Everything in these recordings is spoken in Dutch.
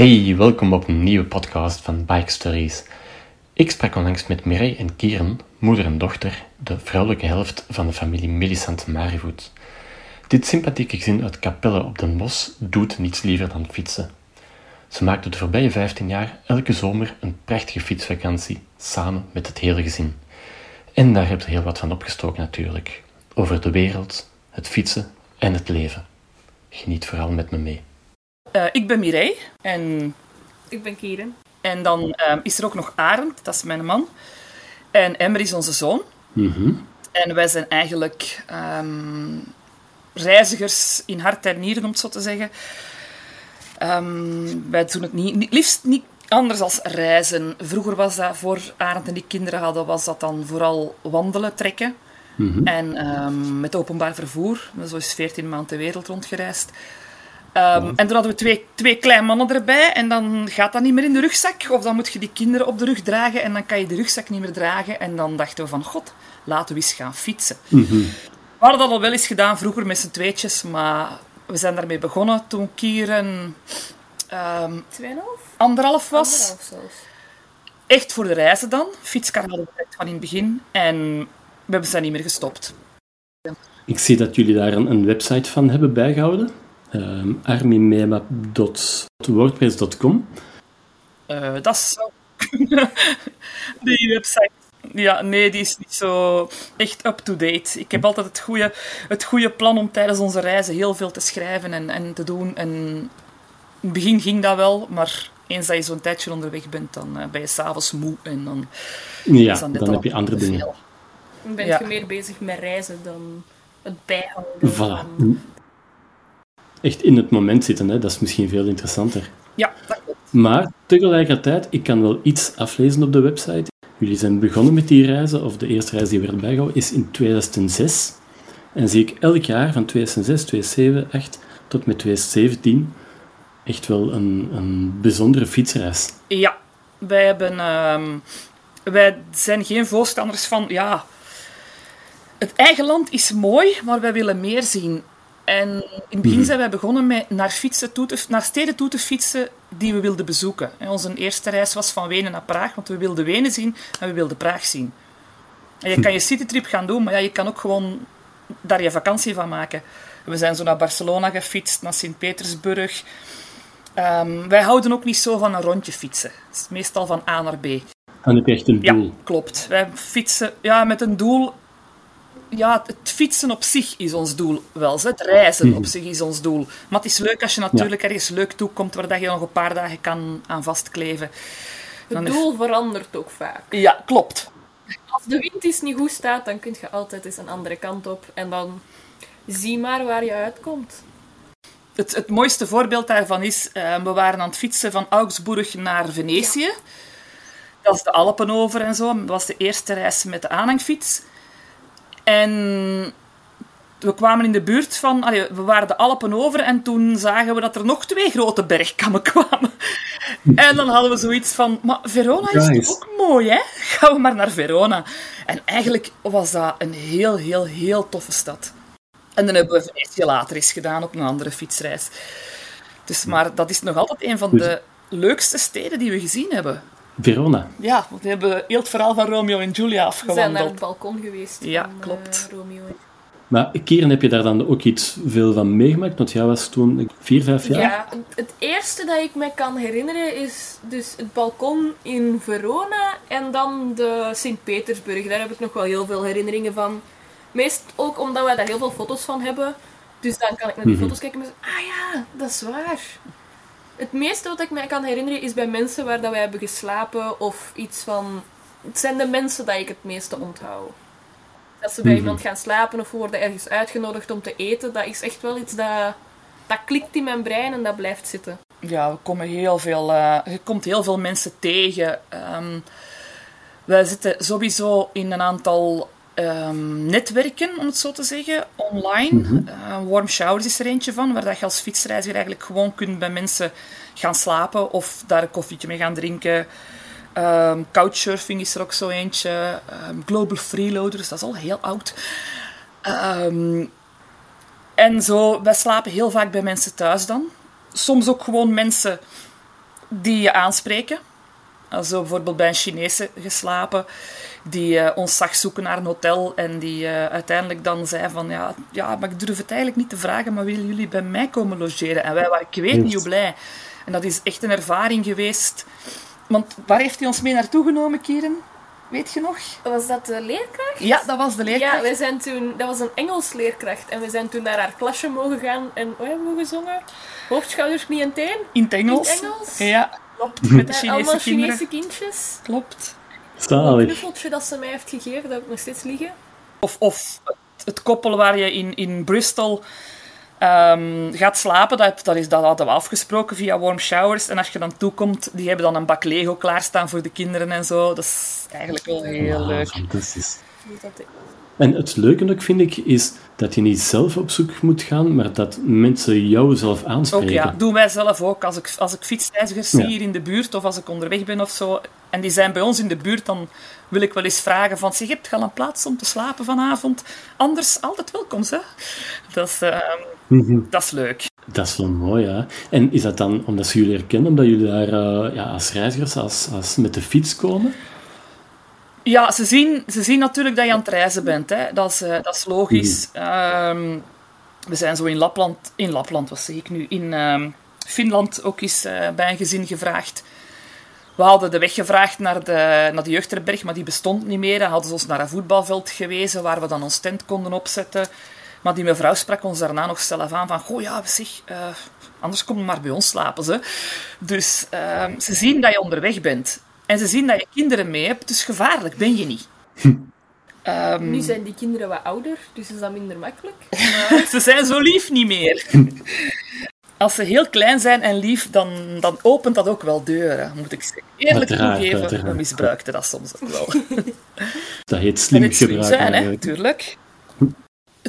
Hey, welkom op een nieuwe podcast van Bike Stories. Ik sprak onlangs met Mireille en Kieran, moeder en dochter, de vrouwelijke helft van de familie Millicent Marivoet. Dit sympathieke gezin uit Capelle op den Bos doet niets liever dan fietsen. Ze maakten de voorbije 15 jaar elke zomer een prachtige fietsvakantie, samen met het hele gezin. En daar heb je heel wat van opgestoken natuurlijk. Over de wereld, het fietsen en het leven. Geniet vooral met me mee. Uh, ik ben Mireille en... Ik ben Kieran. En dan uh, is er ook nog Arend, dat is mijn man. En Emmer is onze zoon. Mm -hmm. En wij zijn eigenlijk um, reizigers in hart en nieren, om het zo te zeggen. Um, wij doen het niet, liefst niet anders als reizen. Vroeger was dat, voor Arend en die kinderen hadden, was dat dan vooral wandelen, trekken. Mm -hmm. En um, met openbaar vervoer. Zo is 14 maanden de wereld rondgereisd. Um, En toen hadden we twee, twee kleine mannen erbij en dan gaat dat niet meer in de rugzak. Of dan moet je die kinderen op de rug dragen en dan kan je de rugzak niet meer dragen. En dan dachten we van, god, laten we eens gaan fietsen. Mm -hmm. We hadden dat al wel eens gedaan vroeger met z'n tweetjes, maar we zijn daarmee begonnen toen Kieren... Um, Tweeënhalf? Anderhalf was. Anderhalf zelfs. Echt voor de reizen dan. Fietskar hadden we van in het begin. En we hebben ze niet meer gestopt. Ik zie dat jullie daar een, een website van hebben bijgehouden um, armimema.wordpress.com. Uh, dat is zo. die website. Ja, nee, die is niet zo echt up-to-date. Ik heb altijd het goede, het goede plan om tijdens onze reizen heel veel te schrijven en, en te doen. En in het begin ging dat wel, maar eens dat je zo'n tijdje onderweg bent, dan uh, ben je s'avonds moe en dan... Ja, dan, dan heb je andere dingen. Dan ben je ja. meer bezig met reizen dan het bijhouden. Voilà. Van echt in het moment zitten. Hè? Dat is misschien veel interessanter. Ja, dat klopt. Maar tegelijkertijd, ik kan wel iets aflezen op de website. Jullie zijn begonnen met die reizen, of de eerste reis die werd bijgehouden, is in 2006. En zie ik elk jaar van 2006, 2007, 2008 tot met 2017 echt wel een, een bijzondere fietsreis. Ja, wij, hebben, uh, wij zijn geen voorstanders van... Ja, het eigen land is mooi, maar wij willen meer zien. En in het begin zijn wij begonnen met naar, fietsen toe te, naar steden toe te fietsen die we wilden bezoeken. Onze eerste reis was van Wenen naar Praag, want we wilden Wenen zien en we wilden Praag zien. En je kan je citytrip gaan doen, maar ja, je kan ook gewoon daar je vakantie van maken. We zijn zo naar Barcelona gefietst, naar Sint-Petersburg. Um, wij houden ook niet zo van een rondje fietsen. Het is meestal van A naar B. Dan heb je echt een doel. Ja, klopt. Wij fietsen ja, met een doel ja, het fietsen op zich is ons doel wel. Het reizen mm -hmm. op zich is ons doel. Maar het is leuk als je natuurlijk ja. ergens leuk toekomt waar dat je nog een paar dagen kan aan vastkleven. Het doel is... verandert ook vaak. Ja, klopt. Als de wind eens niet goed staat, dan kun je altijd eens een andere kant op. En dan zie maar waar je uitkomt. Het, het mooiste voorbeeld daarvan is, uh, we waren aan het fietsen van Augsburg naar Venetië. Ja. Dat is de Alpen over en zo. Dat was de eerste reis met de aanhangfiets. En we kwamen in de buurt van... Allee, we waren de Alpen over en toen zagen we dat er nog twee grote bergkammen kwamen. En dan hadden we zoiets van... Maar Verona is nice. toch ook mooi, hè? Gaan we maar naar Verona. En eigenlijk was dat een heel, heel, heel toffe stad. En dan hebben we Venetië later eens gedaan op een andere fietsreis. Dus, maar dat is nog altijd een van de leukste steden die we gezien hebben. Verona. Ja, want we hebben heel het verhaal van Romeo en Julia afgewandeld. We zijn naar het balkon geweest ja, van klopt. Uh, Romeo en maar Kieran, heb je daar dan ook iets veel van meegemaakt? Want jij was toen vier, vijf jaar? Ja, het eerste dat ik me kan herinneren is dus het balkon in Verona en dan de Sint-Petersburg. Daar heb ik nog wel heel veel herinneringen van. Meest ook omdat wij daar heel veel foto's van hebben. Dus dan kan ik naar die Mhm. foto's kijken en zeggen, ah ja, dat is waar. Het meeste wat ik me kan herinneren is bij mensen waar dat wij hebben geslapen of iets van... Het zijn de mensen dat ik het meeste onthoud. Dat ze bij Mhm. iemand gaan slapen of worden ergens uitgenodigd om te eten, dat is echt wel iets dat, dat klikt in mijn brein en dat blijft zitten. Ja, we komen heel veel, eh, je komt heel veel mensen tegen. Ehm, wij zitten sowieso in een aantal ehm, netwerken, om het zo te zeggen, online. Mhm. Eh, Warm Showers is er eentje van, waar dat je als fietsreiziger eigenlijk gewoon kunt bij mensen gaan slapen of daar een koffietje mee gaan drinken. Ehm, couchsurfing is er ook zo eentje. Ehm, Global Freeloaders, dat is al heel oud. En zo, wij slapen heel vaak bij mensen thuis dan. Soms ook gewoon mensen die je aanspreken. Zo bijvoorbeeld bij een Chinese geslapen, die uh, ons zag zoeken naar een hotel en die uh, uiteindelijk dan zei van ja, ja, maar ik durf het eigenlijk niet te vragen, maar willen jullie bij mij komen logeren? En wij waren, ik weet niet hoe blij. En dat is echt een ervaring geweest. Want waar heeft hij ons mee naartoe genomen, Kieran? Weet je nog? Was dat de leerkracht? Ja, dat was de leerkracht. Ja, wij zijn toen, dat was een Engels leerkracht. En we zijn toen naar haar klasje mogen gaan. En wat hebben we gezongen? Hoofd, schouders, knie en teen? In het Engels. In het Engels. Ja, klopt. Met de Chinese Allemaal kinderen. Chinese kindjes. Klopt. Zalig. knuffeltje dat ze mij heeft gegeven, dat heb ik nog steeds liggen. Of, of het, het koppel waar je in, in Bristol ehm, gaat slapen, dat, dat, is, dat hadden we afgesproken via warm showers. En als je dan toekomt, die hebben dan een bak Lego klaarstaan voor de kinderen en zo. Dat is eigenlijk wel heel leuk. fantastisch. En het leuke ook, vind ik, is dat je niet zelf op zoek moet gaan, maar dat mensen jou zelf Ook aanspreken. ja, doen wij zelf ook. Als ik, als ik fietsreizigers zie hier in de buurt of als ik onderweg ben of zo, en die zijn bij ons in de buurt, dan wil ik wel eens vragen van, zeg, heb je al een plaats om te slapen vanavond? Anders altijd welkom, hè? Dat is, ehm, Mhm. dat is leuk. Dat is wel mooi, hè. En is dat dan omdat ze jullie herkennen, omdat jullie daar eh, ja, als reizigers, als, als met de fiets komen? Ja, ze zien, ze zien natuurlijk dat je aan het reizen bent. Hè. Dat, is, eh, dat is logisch. Ehm, we zijn zo in Lapland... In Lapland, wat zeg ik nu? In ehm, Finland ook eens eh, bij een gezin gevraagd. We hadden de weg gevraagd naar de, naar de Jeugdherberg, maar die bestond niet meer. Dan hadden ze ons naar een voetbalveld gewezen, waar we dan ons tent konden opzetten. Maar die mevrouw sprak ons daarna nog zelf aan van... Goh, ja, zeg, eh, anders kom je maar bij ons slapen. Ze. Dus ehm, ze zien dat je onderweg bent. En ze zien dat je kinderen mee hebt, dus gevaarlijk ben je niet. Ehm, Nu zijn die kinderen wat ouder, dus is dat minder makkelijk. ze zijn zo lief niet meer. Als ze heel klein zijn en lief, dan, dan opent dat ook wel deuren, moet ik zeggen. Eerlijk Uiteraard, toegeven, we misbruikten dat soms ook wel. Dat heet slim gebruik zijn, hè, tuurlijk.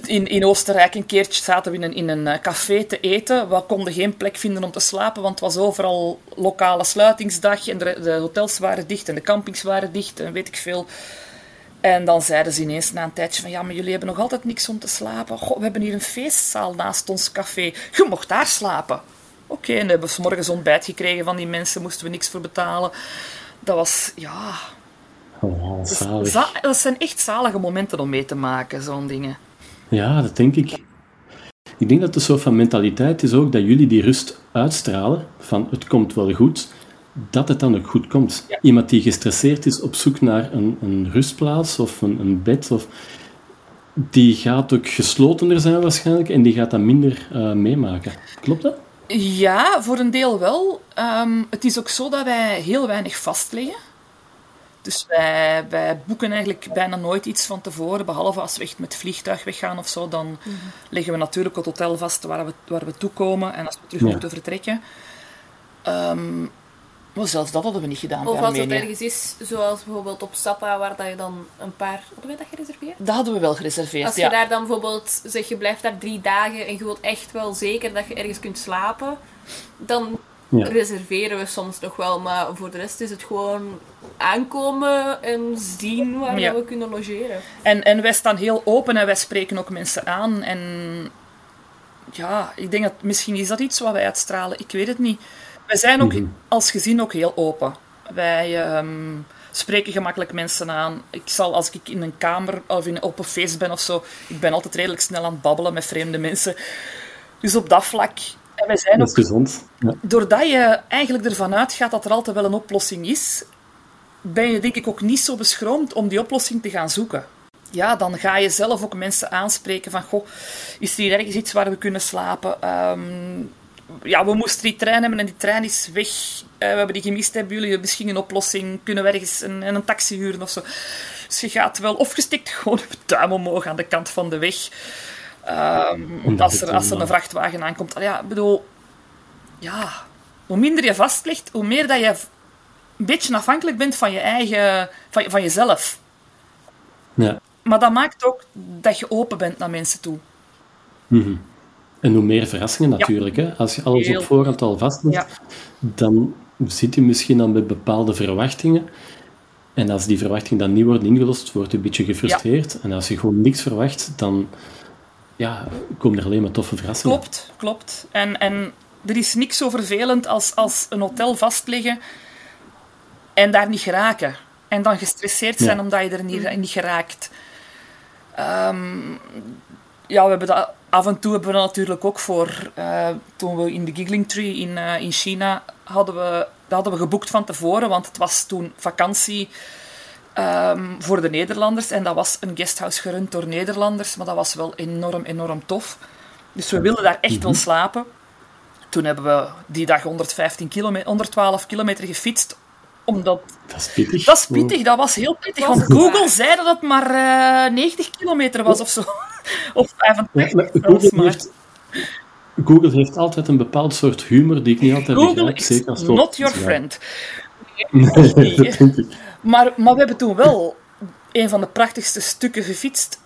In, in Oostenrijk een keertje zaten we in een, in een eh, café te eten. We konden geen plek vinden om te slapen, want het was overal lokale sluitingsdag. En de, de hotels waren dicht en de campings waren dicht en weet ik veel. En dan zeiden ze ineens na een tijdje van... Ja, maar jullie hebben nog altijd niks om te slapen. Goh, we hebben hier een feestzaal naast ons café. Je mocht daar slapen. Oké, en dan hebben we 's morgens ontbijt gekregen van die mensen. Moesten we niks voor betalen. Dat was... Ja... Oh, zalig. za- dat zijn echt zalige momenten om mee te maken, zo'n dingen. Ja, dat denk ik. Ik denk dat het een soort van mentaliteit is ook dat jullie die rust uitstralen, van het komt wel goed, dat het dan ook goed komt. Ja. Iemand die gestresseerd is op zoek naar een, een rustplaats of een, een bed, of, die gaat ook geslotener zijn waarschijnlijk en die gaat dat minder eh, meemaken. Klopt dat? Ja, voor een deel wel. Ehm, het is ook zo dat wij heel weinig vastleggen. Dus wij, wij boeken eigenlijk bijna nooit iets van tevoren, behalve als we echt met vliegtuig weggaan of zo, dan leggen we natuurlijk het hotel vast waar we, waar we toekomen en als we terug Ja. moeten vertrekken. Ehm, maar zelfs dat hadden we niet gedaan Of bij als het ergens is, zoals bijvoorbeeld op Sapa, waar dat je dan een paar... Hadden wij dat gereserveerd? Dat hadden we wel gereserveerd, Als je ja. daar dan bijvoorbeeld zegt, je blijft daar drie dagen en je wilt echt wel zeker dat je ergens kunt slapen, dan Ja. reserveren we soms nog wel. Maar voor de rest is het gewoon aankomen en zien waar Ja. we kunnen logeren. En, en wij staan heel open en wij spreken ook mensen aan. En ja, ik denk dat misschien is dat iets wat wij uitstralen. Ik weet het niet. Wij zijn ook Mhm. als gezin ook heel open. Wij ehm, spreken gemakkelijk mensen aan. Ik zal, als ik in een kamer of in, op een feest ben of zo, ik ben altijd redelijk snel aan het babbelen met vreemde mensen. Dus op dat vlak. En wij zijn Dat ook is gezond. Ja. doordat je eigenlijk ervan uitgaat dat er altijd wel een oplossing is, ben je denk ik ook niet zo beschroomd om die oplossing te gaan zoeken. Ja, dan ga je zelf ook mensen aanspreken van, goh, is er hier ergens iets waar we kunnen slapen? Ehm, ja, we moesten die trein hebben en die trein is weg. Eh, we hebben die gemist. Hebben jullie misschien een oplossing? Kunnen we ergens een, een taxi huren of zo? Dus je gaat wel, of je stikt gewoon je duim omhoog aan de kant van de weg. Ehm, als, er, als er een ja. vrachtwagen aankomt. Allee, ja, ik bedoel, ja, hoe minder je vastlegt, hoe meer dat je een beetje afhankelijk bent van je eigen, van, van jezelf. Ja. Maar dat maakt ook dat je open bent naar mensen toe. Mhm. En hoe meer verrassingen natuurlijk. Hè? Als je alles Heel. op voorhand al vastlegt, Ja. dan zit je misschien dan met bepaalde verwachtingen. En als die verwachtingen dan niet worden ingelost, word je een beetje gefrustreerd. En als je gewoon niks verwacht, dan ja, komen er alleen maar toffe verrassingen. Klopt, klopt. En, en er is niks zo vervelend als, als een hotel vastleggen en daar niet geraken. En dan gestresseerd zijn Ja. omdat je er niet, niet geraakt. Ehm, ja, we hebben dat, af en toe hebben we dat natuurlijk ook voor... eh, toen we in de Giggling Tree in, eh, in China hadden we, dat hadden we geboekt van tevoren, want het was toen vakantie ehm, voor de Nederlanders. En dat was een guesthouse gerund door Nederlanders, maar dat was wel enorm, enorm tof. Dus we wilden daar echt wel slapen. Toen hebben we die dag 115 kilometer, 112 kilometer gefietst, omdat Dat is pittig. dat is pittig, dat was heel pittig. Want Google zei dat het maar eh 90 kilometer was of zo. Of Ja, 85 maar zelfs Google, heeft, Google heeft altijd een bepaald soort humor die ik niet altijd Google begrijp. is Zeker als het not your Ja. friend. Nee, dat denk ik. Maar, maar we hebben toen wel een van de prachtigste stukken gefietst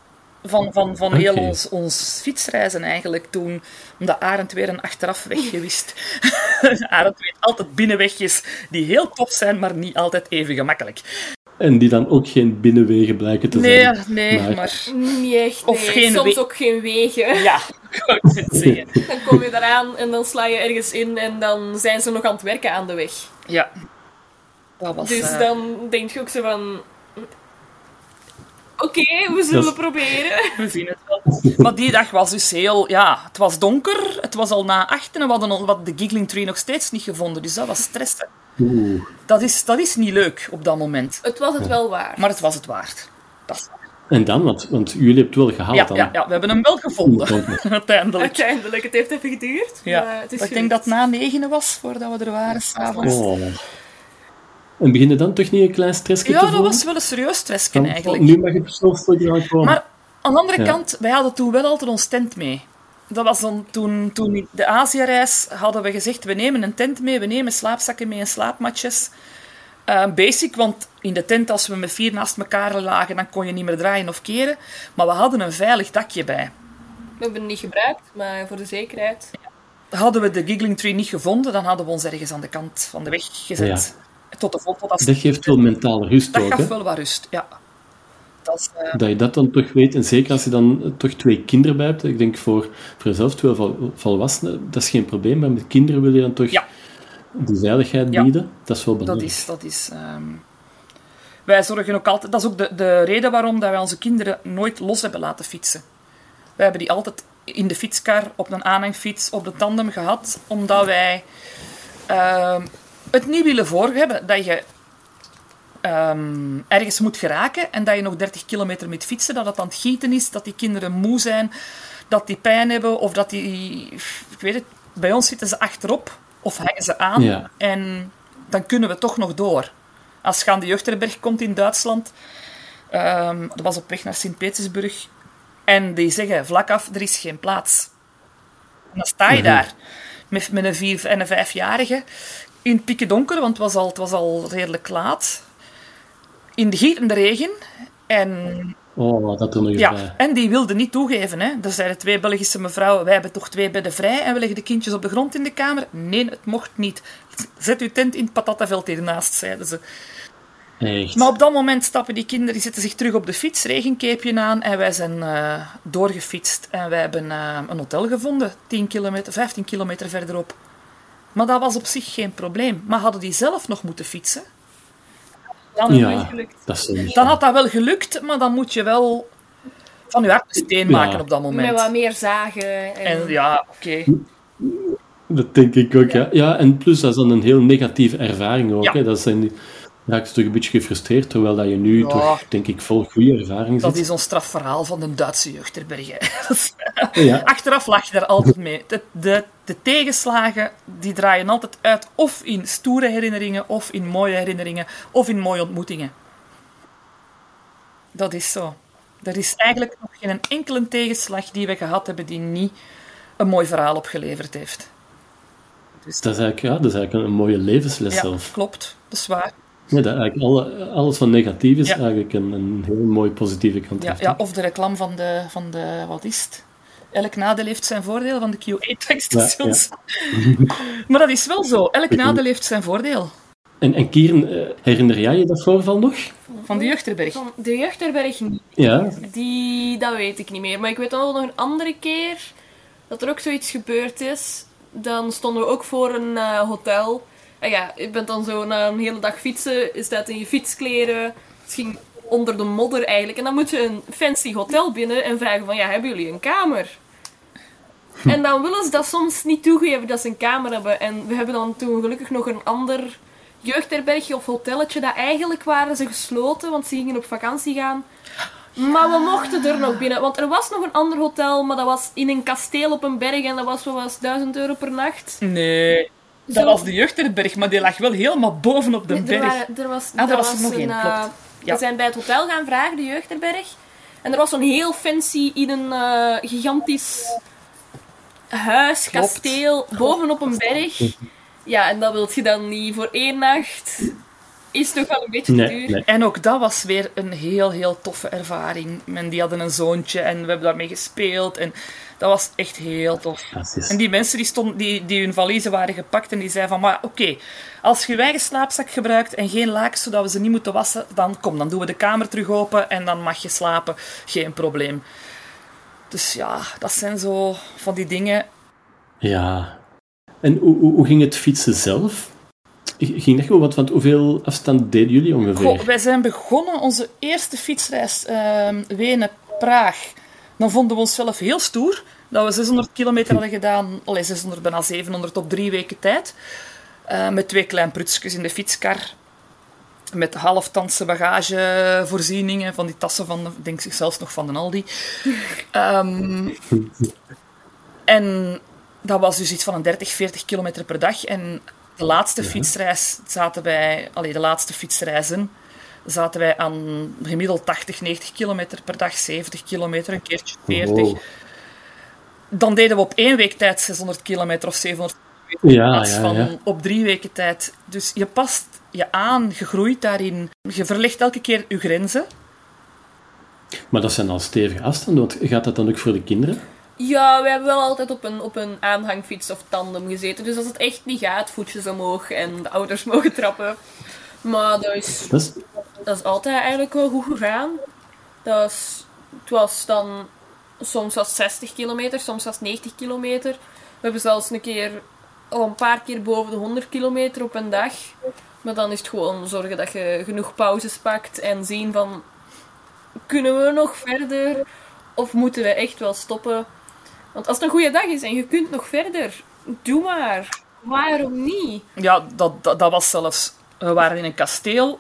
van, van, van heel ons, ons fietsreizen eigenlijk toen. Omdat Arend weer een achterafweg gewist. Arend weet altijd binnenwegjes die heel tof zijn, maar niet altijd even gemakkelijk. En die dan ook geen binnenwegen blijken te Nee, zijn. nee, Maar- maar... Niet echt, Of geen Soms ook geen wegen. Ja, ik het net zeggen. Dan kom je eraan en dan sla je ergens in en dan zijn ze nog aan het werken aan de weg. Ja. Dat was... Dus eh, dan denk je ook zo van... Oké, we zullen is- proberen. We zien het wel. Maar die dag was dus heel... Ja, het was donker. Het was al na acht en we hadden, al- hadden de Giggling Tree nog steeds niet gevonden. Dus dat was stressen. Oeh. Dat is, dat is niet leuk op dat moment. Het was het wel waar. Maar het was het waard. Dat is. En dan, want, want jullie hebben het wel gehaald Ja, dan. ja, ja, we hebben hem wel gevonden. Uiteindelijk. Uiteindelijk, het heeft even geduurd. Ja. maar het is ik denk dat het na negenen was, voordat we er waren s'avonds. Oh. En begin je dan toch niet een klein stressje te Ja, dat voelen? was wel een serieus stressje eigenlijk. Nu mag het zo voor je aankomen. Maar aan de andere Ja. kant, wij hadden toen wel altijd ons tent mee. Dat was dan toen, toen de Aziëreis hadden we gezegd, we nemen een tent mee, we nemen slaapzakken mee en slaapmatjes. Eh, basic, want in de tent, als we met vier naast elkaar lagen, dan kon je niet meer draaien of keren. Maar we hadden een veilig dakje bij. We hebben het niet gebruikt, maar voor de zekerheid. Hadden we de Giggling Tree niet gevonden, dan hadden we ons ergens aan de kant van de weg gezet. Tot de volgende dat, Dat geeft wel mentale rust dat ook, gaf hè? wel wat rust, ja. Dat is, eh, Dat je dat dan toch weet. En zeker als je dan eh, toch twee kinderen bij hebt. Ik denk voor, voor jezelf twee vol- volwassenen, dat is geen probleem. Maar met kinderen wil je dan toch Ja. die veiligheid Ja. bieden. Dat is wel Dat belangrijk. is, dat is. ehm, Wij zorgen ook altijd. Dat is ook de, de reden waarom dat wij onze kinderen nooit los hebben laten fietsen. Wij hebben die altijd in de fietskar, op een aanhangfiets, op de tandem gehad, omdat wij ehm, het niet willen voor hebben dat je ehm, ergens moet geraken en dat je nog 30 kilometer moet fietsen, dat het aan het gieten is, dat die kinderen moe zijn, dat die pijn hebben of dat die. Ik weet het, bij ons zitten ze achterop of hangen ze aan Ja. en dan kunnen we toch nog door. Als je aan de Jeugdherberg komt in Duitsland, ehm, dat was op weg naar Sint-Petersburg, en die zeggen vlak af, er is geen plaats. En dan sta je daar met, met een vier- en een vijfjarige in het pikken donker, want het was al, het was al redelijk laat. In de gietende regen. En, Oh, dat er nog ja, bij. en die wilden niet toegeven. Hè. Er zeiden twee Belgische mevrouwen, wij hebben toch twee bedden vrij en we leggen de kindjes op de grond in de kamer. Nee, het mocht niet. Zet uw tent in het patataveld hiernaast, zeiden ze. Echt. Maar op dat moment stappen die kinderen, die zetten zich terug op de fiets, regencapeje aan en wij zijn eh, doorgefietst. En wij hebben eh, een hotel gevonden, 10 kilometer, 15 kilometer verderop. Maar dat was op zich geen probleem. Maar hadden die zelf nog moeten fietsen, dan, ja, dat is dan had dat wel gelukt, maar dan moet je wel van je hart een steen Ja. maken op dat Met moment. wat meer zagen. En, En ja, oké. Dat denk ik ook, ja. Ja, en plus, dat is dan een heel negatieve ervaring ook. Ja. Hè. Dat zijn, raakt je toch een beetje gefrustreerd, terwijl dat je nu Ja. toch, denk ik, vol goede ervaring Dat zit. is ons strafverhaal van de Duitse jeugdherberg. Dat Ja, Achteraf lach je daar altijd mee. De, de, de tegenslagen die draaien altijd uit of in stoere herinneringen, of in mooie herinneringen, of in mooie ontmoetingen. Dat is zo. Er is eigenlijk nog geen enkele tegenslag die we gehad hebben die niet een mooi verhaal opgeleverd heeft. dat is eigenlijk, ja, dat is eigenlijk een mooie levensles Ja, zelf. klopt. Dat is waar. Ja, dat eigenlijk alle, alles wat negatief is, Ja. eigenlijk een, een heel mooi positieve kant Ja, heeft. ja, of de reclame van de, van de, wat is het? Elk nadeel heeft zijn voordeel van de QA-tankstations. maar dat is wel zo. Elk nadeel heeft zijn voordeel. En, en Kieren, eh, herinner jij je dat voorval nog? Van de jeugdherberg. Van de jeugdherberg niet. Ja, Die, dat weet ik niet meer. Maar ik weet wel nog een andere keer dat er ook zoiets gebeurd is. dan stonden we ook voor een eh, hotel. En ja, je bent dan zo na een hele dag fietsen, is dat in je fietskleren. Het ging onder de modder eigenlijk. En dan moet je een fancy hotel binnen en vragen van, ja, hebben jullie een kamer? En dan willen ze dat soms niet toegeven dat ze een kamer hebben. En we hebben dan toen gelukkig nog een ander jeugdherbergje of hotelletje. Dat eigenlijk waren ze gesloten, want ze gingen op vakantie gaan. Maar we mochten er nog binnen. Want er was nog een ander hotel, maar dat was in een kasteel op een berg. En dat was wel eens 1000 euro per nacht. Nee, dat Zo- was de jeugdherberg, maar die lag wel helemaal bovenop de Er, berg. waren, er was, Ah, er was er nog een, één, eh, klopt. Ja. We zijn bij het hotel gaan vragen, de jeugdherberg. En er was zo'n heel fancy in een eh, gigantisch huis, Klopt. kasteel, bovenop een berg. Ja, en dat wilt je dan niet voor één nacht. Is toch wel een beetje Nee, duur. nee. En ook dat was weer een heel, heel toffe ervaring. En die hadden een zoontje en we hebben daarmee gespeeld. En dat was echt heel tof. En die mensen die, stonden, die, die hun valiezen waren gepakt en die zeiden van, maar oké, als je je eigen slaapzak gebruikt en geen lakens, zodat we ze niet moeten wassen, dan kom, dan doen we de kamer terug open en dan mag je slapen. Geen probleem. Dus ja, dat zijn zo van die dingen. Ja. En hoe, hoe, hoe ging het fietsen zelf? Ging dat gewoon? Want, want hoeveel afstand deden jullie ongeveer? Goh, wij zijn begonnen onze eerste fietsreis ehm Wenen-Praag. Dan vonden we onszelf heel stoer dat we 600 kilometer hadden gedaan. Allee, 600, bijna 700 op drie weken tijd. Eh, met twee klein prutsjes in de fietskar. Met halftandse bagagevoorzieningen van die tassen van, denk ik zelfs nog van de Aldi. Ehm, en dat was dus iets van een 30, 40 kilometer per dag. En de laatste fietsreis zaten wij, allee, de laatste fietsreizen, zaten wij aan gemiddeld 80, 90 kilometer per dag, 70 kilometer, een keertje 40. Wow. Dan deden we op één week tijd 600 kilometer of 700 Ja, in ja, plaats van ja. op drie weken tijd. Dus je past je aan, je groeit daarin. Je verlegt elke keer je grenzen. Maar dat zijn al stevige afstanden, want gaat dat dan ook voor de kinderen? Ja, we hebben wel altijd op een, op een aanhangfiets of tandem gezeten. Dus als het echt niet gaat, voetjes omhoog en de ouders mogen trappen. Maar dat is, Dat is, dat is altijd eigenlijk wel goed gegaan. Dat was, het was dan... Soms was het 60 kilometer, soms was het 90 kilometer. We hebben zelfs een keer... Al een paar keer boven de 100 kilometer op een dag. Maar dan is het gewoon zorgen dat je genoeg pauzes pakt en zien van... Kunnen we nog verder? Of moeten we echt wel stoppen? Want als het een goede dag is en je kunt nog verder, doe maar. Waarom niet? Ja, dat, dat, was zelfs... We waren in een kasteel.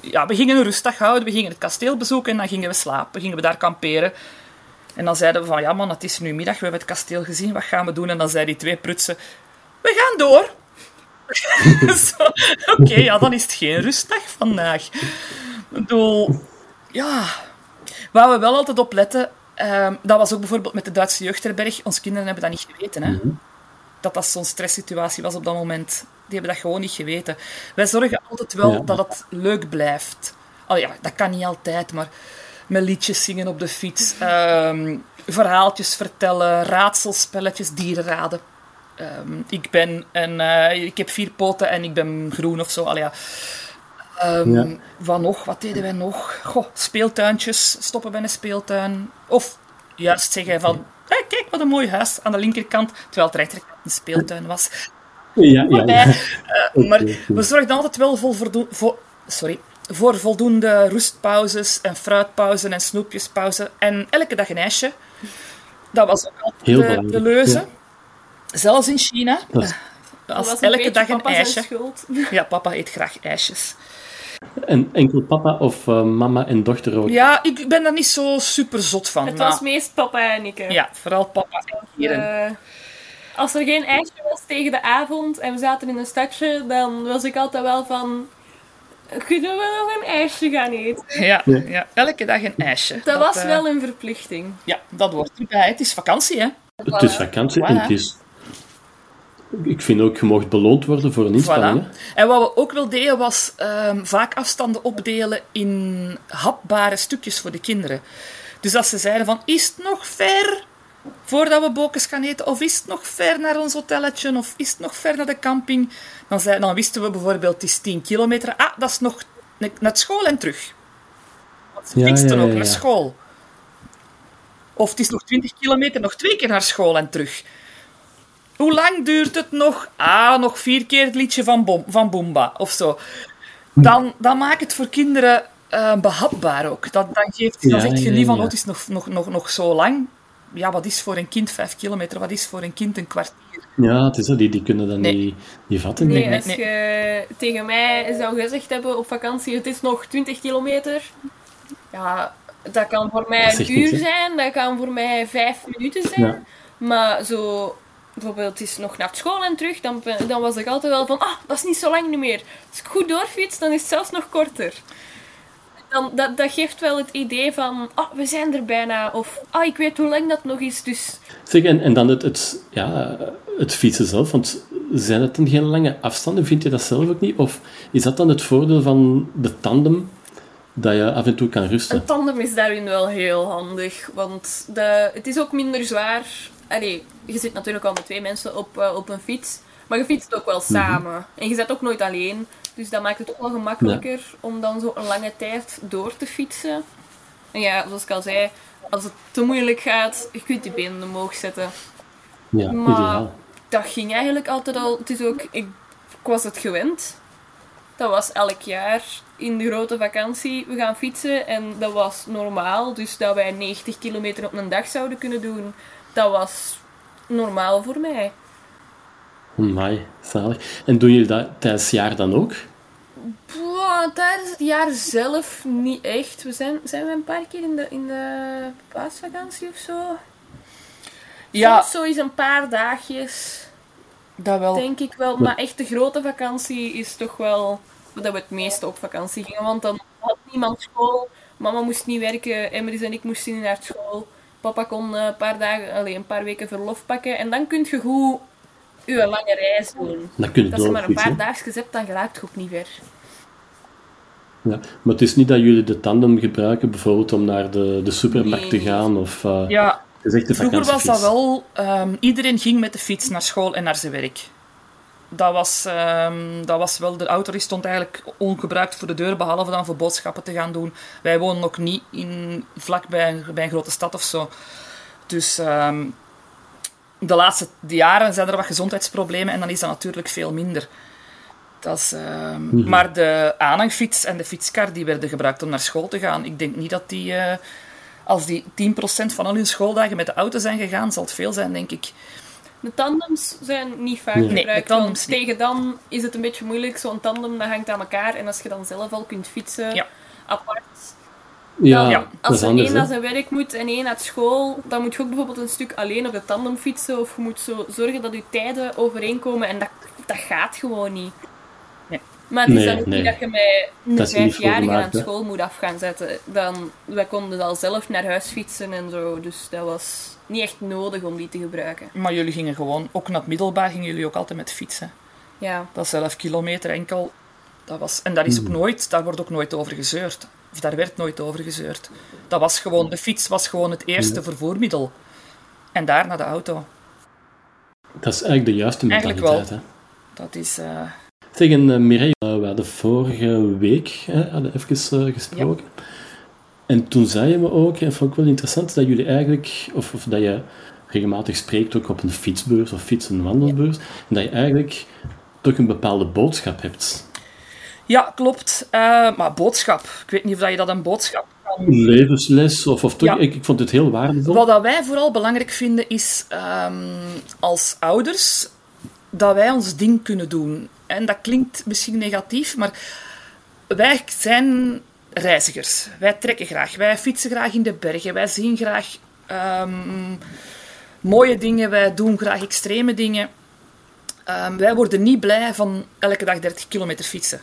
Ja, we gingen een rustdag houden. We gingen het kasteel bezoeken en dan gingen we slapen. Gingen we daar kamperen. En dan zeiden we van, ja man, het is nu middag. We hebben het kasteel gezien. Wat gaan we doen? En dan zeiden die twee prutsen... We gaan door. Oké, ja, dan is het geen rustdag vandaag. Ik bedoel... Ja... Waar we wel altijd op letten... ehm, dat was ook bijvoorbeeld met de Duitse jeugdherberg. Onze kinderen hebben dat niet geweten, hè dat dat zo'n stresssituatie was op dat moment. Die hebben dat gewoon niet geweten. Wij zorgen altijd wel Ja. dat het leuk blijft. Oh ja, dat kan niet altijd, maar met liedjes zingen op de fiets, ehm, verhaaltjes vertellen, raadselspelletjes, dierenraden. Ehm, ik ben een, eh, ik heb vier poten en ik ben groen of zo. Al ja. Ehm, Ja. Wat nog? Wat deden wij nog? Goh, speeltuintjes, stoppen bij een speeltuin. Of juist zeggen van, "Hé, kijk wat een mooi huis aan de linkerkant, terwijl het rechterkant een speeltuin was. ja, ja, ja. eh, maar we zorgden altijd wel voor, voor, sorry, voor voldoende rustpauzes en fruitpauzen en snoepjespauzen. En elke dag een ijsje. Dat was ook altijd Heel de, leuze. ja. Zelfs in China. Dat eh, Dat Als was elke dag een ijsje. schuld. Ja, papa eet graag ijsjes. En enkel papa of eh, mama en dochter ook? Ja, ik ben daar niet zo super zot van. Het maar- was meest papa en ik. hè. Ja, vooral papa en Keren. Eh, als er geen ijsje was tegen de avond en we zaten in een stadje, dan was ik altijd wel van... Kunnen we nog een ijsje gaan eten? Ja, ja, elke dag een ijsje. Dat, was eh, wel een verplichting. Ja, dat hoort erbij. Het is vakantie, hè. Het is vakantie en het is... Ik vind ook, je mocht beloond worden voor een inspanning. Voilà. En wat we ook wel deden, was ehm, vaak afstanden opdelen in hapbare stukjes voor de kinderen. Dus als ze zeiden van, is het nog ver voordat we bokens gaan eten? Of is het nog ver naar ons hotelletje? Of is het nog ver naar de camping? Dan, zei, dan wisten we bijvoorbeeld, het is 10 kilometer. Ah, dat is nog naar school en terug. Want ze Ja, fietsten ja, ook naar school. Of het is nog 20 kilometer, nog twee keer naar school en terug. Hoe lang duurt het nog? Ah, nog vier keer het liedje van, Bom, van Boomba of zo. Dan, dan maakt het voor kinderen uh, behapbaar ook. Dat, dan, geeft, dan zegt je niet van, oh, het is nog, nog, nog, nog zo lang. Ja, wat is voor een kind vijf kilometer? Wat is voor een kind een kwartier? Ja, het is dat, die, die kunnen dat nee. niet, niet vatten. Nee, nee, als je tegen mij zou gezegd hebben op vakantie, het is nog 20 kilometer. Ja, dat kan voor mij een uur zijn, dat kan voor mij vijf minuten zijn. Ja. Maar zo, bijvoorbeeld, is nog naar school en terug, dan, dan was ik altijd wel van, ah, dat is niet zo lang meer. Als ik goed doorfiets, dan is het zelfs nog korter. Dan, dat, dat geeft wel het idee van, ah, we zijn er bijna. Of, ah, ik weet hoe lang dat nog is, dus... Zeg, en, en dan het, het, ja, het fietsen zelf, want zijn het dan geen lange afstanden? Vind je dat zelf ook niet? Of is dat dan het voordeel van de tandem? dat je af en toe kan rusten. Een tandem is daarin wel heel handig, want de, het is ook minder zwaar. Allee, je zit natuurlijk al met twee mensen op, uh, op een fiets, maar je fietst ook wel mhm. samen. En je zit ook nooit alleen, dus dat maakt het ook wel gemakkelijker om dan zo een lange tijd door te fietsen. En ja, zoals ik al zei, als het te moeilijk gaat, je kunt je benen omhoog zetten. Ja, maar ideaal. dat ging eigenlijk altijd al. Het is ook, ik, ik was het gewend. Dat was elk jaar in de grote vakantie. We gaan fietsen en dat was normaal. Dus dat wij 90 kilometer op een dag zouden kunnen doen, was normaal voor mij. Mai, zalig. En doen jullie dat tijdens het jaar dan ook? Boah, tijdens het jaar zelf niet echt. We zijn, zijn we een paar keer in de, in de paasvakantie of zo? Ja. Soms zo eens een paar dagjes. Dat wel. Denk ik wel. Maar echt de grote vakantie is toch wel dat we het meeste op vakantie gingen. Want dan had niemand school. Mama moest niet werken. Emmerys en ik moesten niet naar school. Papa kon een paar, dagen, alleen een paar weken verlof pakken. En dan kun je goed je lange reis doen. Dan kun je Als je maar een paar dagjes hebt, dan geraakt je ook niet ver. Ja, maar het is niet dat jullie de tandem gebruiken, bijvoorbeeld om naar de, de supermarkt te gaan? Of, uh, ja, vroeger was dat wel... Um, iedereen ging met de fiets naar school en naar zijn werk dat was, um, dat was wel, de auto die stond eigenlijk ongebruikt voor de deur, behalve dan voor boodschappen te gaan doen. Wij wonen ook niet in, vlak bij, bij een grote stad of zo. Dus um, de laatste jaren zijn er wat gezondheidsproblemen en dan is dat natuurlijk veel minder. Dat is, um, mm Maar de aanhangfiets en de fietskar die werden gebruikt om naar school te gaan. Ik denk niet dat die, uh, als die 10% van al hun schooldagen met de auto zijn gegaan, zal het veel zijn, denk ik. De tandems zijn niet vaak gebruikt. Nee, want tegen dan is het een beetje moeilijk. Zo'n tandem dat hangt aan elkaar. En als je dan zelf al kunt fietsen, ja. apart. Ja, ja. Als er één naar zijn werk moet en één naar school, dan moet je ook bijvoorbeeld een stuk alleen op de tandem fietsen. Of je moet zo zorgen dat je tijden overeenkomen. En dat, dat gaat gewoon niet. Maar het is dan ook niet dat je mij een vijfjarige aan school moet af gaan zetten. Dan, wij konden al zelf naar huis fietsen en zo. Dus dat was niet echt nodig om die te gebruiken. Maar jullie gingen gewoon, ook naar het middelbaar gingen jullie ook altijd met fietsen. Ja. Dat is 11 kilometer enkel. Dat was, en daar, is ook hmm. nooit, daar wordt ook nooit over gezeurd. Of daar werd nooit over gezeurd. Dat was gewoon, de fiets was gewoon het eerste hmm. vervoermiddel. En daarna de auto. Dat is eigenlijk de juiste mentaliteit. Eigenlijk wel. Hè? Dat is... Uh... Tegen uh, Mireille, uh, we hadden vorige week even gesproken. En toen zei je me ook, en vond ik wel interessant, dat jullie eigenlijk, of, of dat je regelmatig spreekt ook op een fietsbeurs of fiets- en wandelbeurs, en dat je eigenlijk toch een bepaalde boodschap hebt. Ja, klopt. Uh, maar boodschap, ik weet niet of je dat een boodschap kan... Levensles, of, of toch, ik, ik, vond het heel waardevol. Wat dat wij vooral belangrijk vinden is, um, als ouders, dat wij ons ding kunnen doen. En dat klinkt misschien negatief, maar wij zijn reizigers. Wij trekken graag, wij fietsen graag in de bergen, wij zien graag um, mooie dingen, wij doen graag extreme dingen. Um, wij worden niet blij van elke dag 30 kilometer fietsen.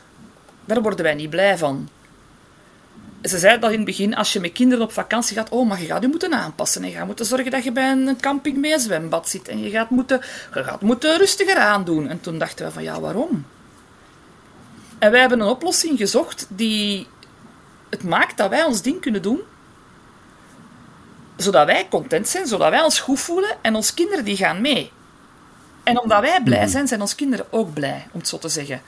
Daar worden wij niet blij van. Ze zeiden dat in het begin, als je met kinderen op vakantie gaat, oh, maar je gaat je moeten aanpassen. En je gaat moeten zorgen dat je bij een camping mee zwembad zit. En je gaat moeten, je gaat moeten rustiger aandoen. En toen dachten we van, ja, waarom? En wij hebben een oplossing gezocht die het maakt dat wij ons ding kunnen doen, zodat wij content zijn, zodat wij ons goed voelen en onze kinderen die gaan mee. En omdat wij blij mhm. zijn, zijn onze kinderen ook blij, om het zo te zeggen.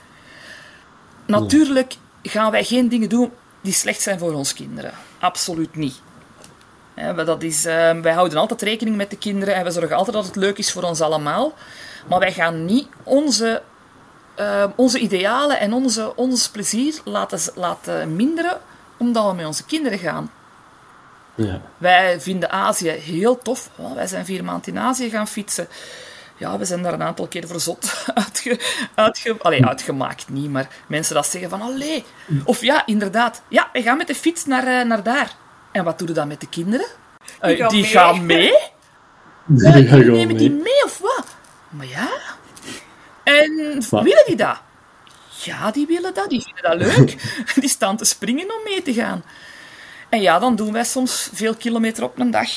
Natuurlijk gaan wij geen dingen doen die slecht zijn voor onze kinderen. Absoluut niet. Dat is, eh, wij houden altijd rekening met de kinderen en we zorgen altijd dat het leuk is voor ons allemaal. Maar wij gaan niet onze, eh, onze idealen en onze, ons plezier laten, laten minderen omdat we met onze kinderen gaan. Ja. Wij vinden Azië heel tof. Oh, wij zijn vier maanden in Azië gaan fietsen. Ja, we zijn daar een aantal keer verzot uitge, uitge, allee, uitgemaakt. Niet, maar mensen dat zeggen van, allee. Of ja, inderdaad. Ja, we gaan met de fiets naar, eh, naar daar. En wat doen we dan met de kinderen? Die gaan die mee. gaan mee? Die Ja, gaan gewoon nemen die mee. mee of wat? Maar ja. En Maar- willen die dat? Ja, die willen dat. Die vinden dat leuk. die staan te springen om mee te gaan. En ja, dan doen wij soms veel kilometer op een dag.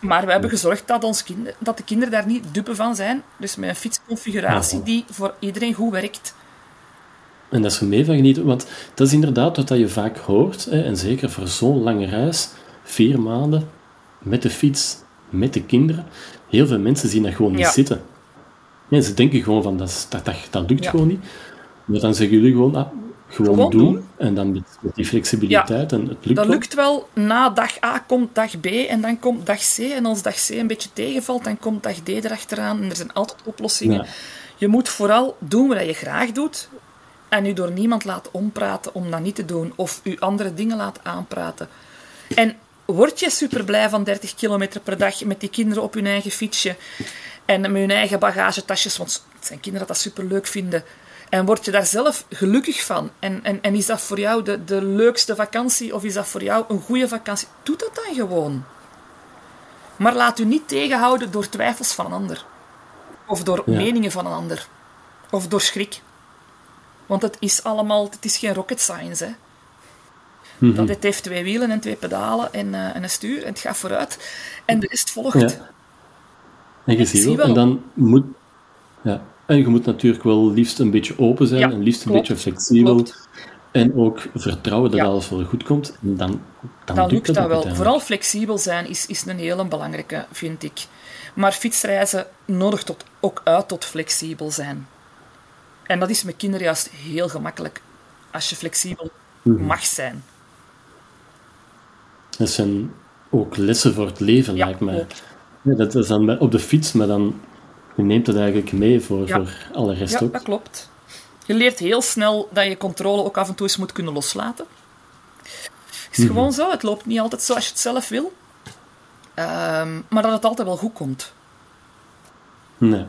Maar we hebben gezorgd dat, ons kinder, dat de kinderen daar niet dupe van zijn. Dus met een fietsconfiguratie die voor iedereen goed werkt. En dat is er mee van genieten, want dat is inderdaad wat je vaak hoort, hè, en zeker voor zo'n lange reis, vier maanden, met de fiets, met de kinderen. Heel veel mensen zien dat gewoon niet zitten. Ze denken gewoon van, dat, dat, dat, dat lukt Ja. gewoon niet. Maar dan zeggen jullie gewoon, ah, gewoon, Gewoon doen. doen. En dan met, met die flexibiliteit, en het lukt Dat wel. lukt wel. Na dag A komt dag B en dan komt dag C. En als dag C een beetje tegenvalt, dan komt dag D erachteraan. En er zijn altijd oplossingen. Ja. Je moet vooral doen wat je graag doet. En je door niemand laat ompraten om dat niet te doen. Of je andere dingen laat aanpraten. En word je super blij van 30 kilometer per dag met die kinderen op hun eigen fietsje. En met hun eigen bagagetasjes. Want het zijn kinderen dat dat super leuk vinden. En word je daar zelf gelukkig van? En, en, en is dat voor jou de, de leukste vakantie? Of is dat voor jou een goede vakantie? Doe dat dan gewoon. Maar laat u niet tegenhouden door twijfels van een ander. Of door Ja. meningen van een ander. Of door schrik. Want het is allemaal, het is geen rocket science. Hè. Mhm. Dat het heeft twee wielen en twee pedalen en, eh, en een stuur. En het gaat vooruit. En de rest volgt. Ja. En je ziet zie wel, wel. en dan moet... Ja. En je moet natuurlijk wel liefst een beetje open zijn, Ja, en liefst een klopt. beetje flexibel. Klopt. En ook vertrouwen dat Ja. alles wel goed komt. En dan, dan, Dan lukt dat ook wel. Vooral flexibel zijn is, is een hele belangrijke, vind ik. Maar fietsreizen nodigt tot, ook uit tot flexibel zijn. En dat is met kinderen juist heel gemakkelijk. Als je flexibel Mhm. mag zijn. Dat zijn ook lessen voor het leven, Ja, lijkt mij. Ja, dat is dan op de fiets, maar dan je neemt het eigenlijk mee voor, Ja. voor alle rest Ja, ook. dat klopt. Je leert heel snel dat je controle ook af en toe eens moet kunnen loslaten. Het is gewoon zo. Het loopt niet altijd zoals je het zelf wil. Ehm, maar dat het altijd wel goed komt. Nee.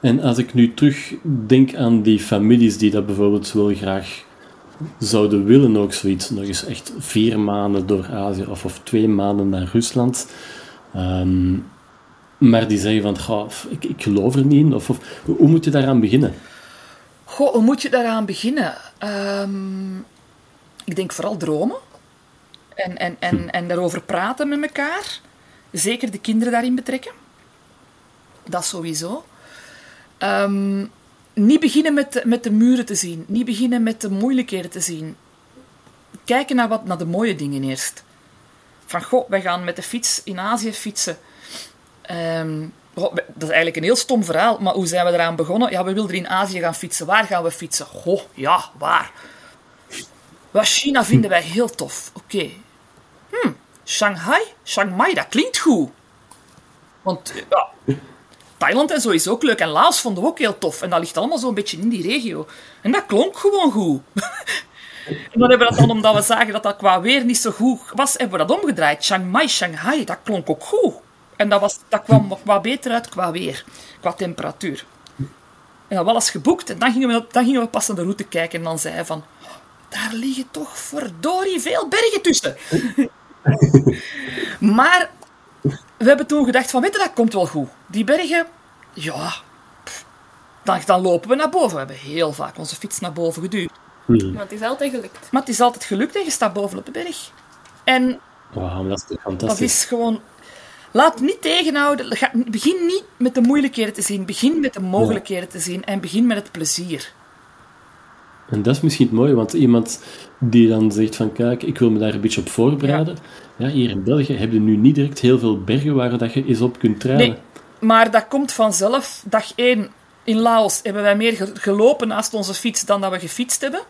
En als ik nu terug denk aan die families die dat bijvoorbeeld wel graag zouden willen, ook zoiets, nog eens echt vier maanden door Azië of, of twee maanden naar Rusland. Ehm, maar die zeggen van, "Goh, ik, ik geloof er niet in. Of, of, hoe moet je daaraan beginnen? Goh, hoe moet je daaraan beginnen? Ehm, ik denk vooral dromen. En, en, en, en daarover praten met elkaar. Zeker de kinderen daarin betrekken. Dat sowieso. Ehm, niet beginnen met de, met de muren te zien. Niet beginnen met de moeilijkheden te zien. Kijken naar, wat, naar de mooie dingen eerst. Van, goh, wij gaan met de fiets in Azië fietsen. Ehm, dat is eigenlijk een heel stom verhaal, maar hoe zijn we eraan begonnen? Ja, we wilden in Azië gaan fietsen. Waar gaan we fietsen? Goh, ja, waar? Wel, China vinden wij heel tof. Oké. Hm, Shanghai? Chiang Mai, dat klinkt goed. Want, eh, ja, Thailand en zo is ook leuk. En Laos vonden we ook heel tof. En dat ligt allemaal zo'n beetje in die regio. En dat klonk gewoon goed. En dan hebben we dat dan, omdat we zagen dat dat qua weer niet zo goed was, hebben we dat omgedraaid. Chiang Mai, Shanghai, dat klonk ook goed. En dat, was, dat kwam wat beter uit qua weer, qua temperatuur. En dat was geboekt en dan gingen, we, dan gingen we pas naar de route kijken en dan zei hij van, daar liggen toch verdorie veel bergen tussen. maar we hebben toen gedacht van, weet je, dat komt wel goed. Die bergen, ja, pff, dan, dan lopen we naar boven. We hebben heel vaak onze fiets naar boven geduwd. Maar het is altijd gelukt. Maar het is altijd gelukt en je staat boven op de berg. En Wauw, dat is toch dat fantastisch. is gewoon... Laat niet tegenhouden. Ga- Begin niet met de moeilijkheden te zien. Begin met de mogelijkheden te zien. En begin met het plezier. En dat is misschien het mooie, want iemand die dan zegt van kijk, ik wil me daar een beetje op voorbereiden. Ja, hier in België heb je nu niet direct heel veel bergen waar dat je eens op kunt trainen. Nee, maar dat komt vanzelf. Dag 1 in Laos hebben wij meer ge- gelopen naast onze fiets dan dat we gefietst hebben.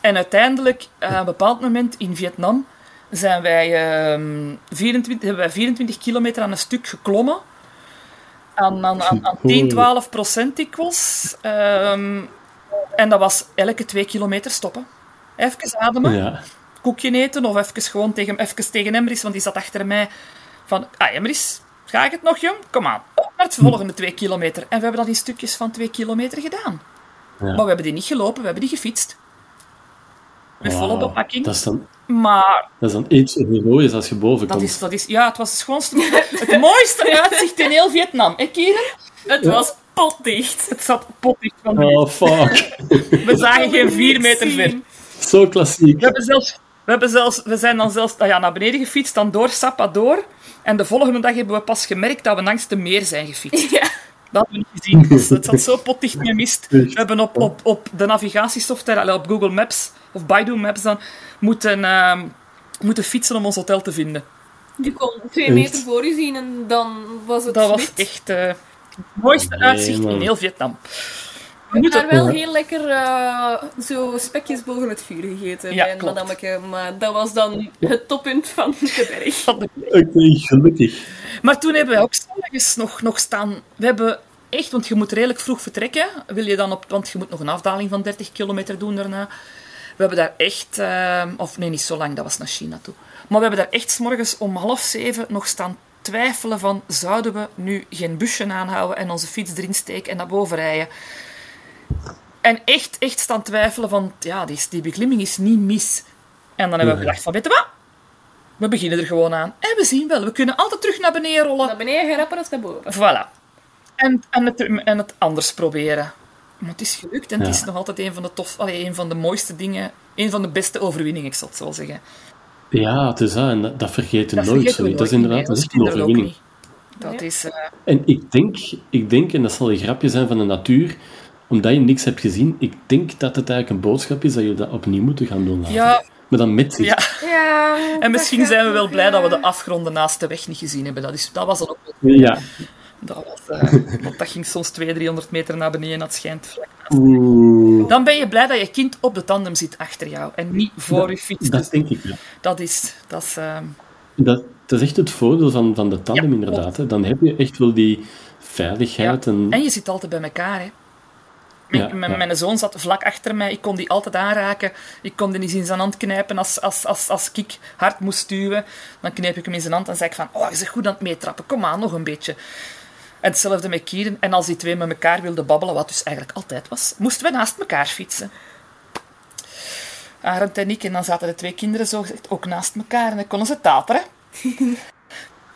En uiteindelijk, eh, op een bepaald moment in Vietnam, zijn wij, ehm 24, hebben wij 24 kilometer aan een stuk geklommen. Aan, aan, aan, aan 10, 12 procent dikwijls. Ehm, en dat was elke twee kilometer stoppen. Even ademen, Ja. koekje eten of even gewoon tegen, even tegen Emrys, want die zat achter mij. Van, ah Emrys, ga ik het nog jong? Kom aan, op naar het volgende twee kilometer. En we hebben dat in stukjes van twee kilometer gedaan. ja. Maar we hebben die niet gelopen, we hebben die gefietst. Met volle bepakking. Dat is dan, Maar dat is dan iets heroïs als je boven dat komt. is, dat is, ja, het was het schoonste, het mooiste uitzicht in heel Vietnam. Hè, Kieran? Het was potdicht. Het zat potdicht van de Oh, fuck. We zagen geen vier meter ver. Zo klassiek. We, hebben zelfs, we, hebben zelfs, we zijn dan zelfs ah ja, naar beneden gefietst, dan door Sapa door. En de volgende dag hebben we pas gemerkt dat we langs de meer zijn gefietst. Ja. Dat hebben we niet gezien. Dus het zat zo potdicht met mist. We hebben op, op, op de navigatiesoftware, op Google Maps, of Baidu Maps dan, moeten, ehm, moeten fietsen om ons hotel te vinden. Je kon twee Echt? meter voor je zien en dan was het Dat was echt eh, het mooiste Nee, uitzicht in heel Vietnam. We We hebben moeten, daar wel heel lekker eh, zo spekjes boven het vuur gegeten Ja, bij een klopt. madameke, maar dat was dan het toppunt van de berg. Oké, gelukkig. Maar toen hebben wij ook s'morgens nog, nog staan. We hebben echt, want je moet redelijk vroeg vertrekken. Wil je dan op, want je moet nog een afdaling van 30 kilometer doen daarna. We hebben daar echt, eh, of nee, niet zo lang, dat was naar China toe. Maar we hebben daar echt s'morgens om half zeven nog staan twijfelen van zouden we nu geen busje aanhouden en onze fiets erin steken en naar boven rijden. En echt, echt staan twijfelen van, ja, die, die beklimming is niet mis. En dan hebben we gedacht van, weet je wat? We beginnen er gewoon aan. En we zien wel, we kunnen altijd terug naar beneden rollen. Naar beneden gaan rapper als naar boven. Voilà. En, en, het, en het anders proberen. Maar het is gelukt en het is nog altijd een van de tof, allee, een van de mooiste dingen, een van de beste overwinningen, ik zal het zo zeggen. Ja, het is dat. En dat, dat vergeten Dat nooit. vergeten. Dat is inderdaad dat is een overwinning. Dat is... eh, En ik denk, ik denk, en dat zal een grapje zijn van de natuur, omdat je niks hebt gezien, ik denk dat het eigenlijk een boodschap is dat je dat opnieuw moeten gaan doen later. ja, Maar dan met zich. ja, Ja, en misschien zijn we wel blij dat we de afgronden naast de weg niet gezien hebben. Dat, is, dat was dan ook wel... Ja. Dat, was, eh, want dat ging soms 200, 300 meter naar beneden, dat schijnt vlak. Oeh. Dan ben je blij dat je kind op de tandem zit achter jou en niet voor je fiets. Dus Dat denk ik, ja. dat is... Dat is ehm, Dat, dat is echt het voordeel van, van de tandem, Ja, inderdaad. Hè. Dan heb je echt wel die veiligheid. En, En je zit altijd bij elkaar, hè. Mijn, Ja, mijn, ja. mijn zoon zat vlak achter mij. Ik kon die altijd aanraken. Ik kon die niet in zijn hand knijpen als, als, als, als ik hard moest duwen. Dan kneep ik hem in zijn hand en zei ik van... Oh, je bent goed aan het meetrappen. Kom aan, nog een beetje. En hetzelfde met Kieren. En als die twee met elkaar wilden babbelen, wat dus eigenlijk altijd was, moesten we naast elkaar fietsen. Arend en ik. En dan zaten de twee kinderen zo gezegd ook naast elkaar. En dan konden ze tateren.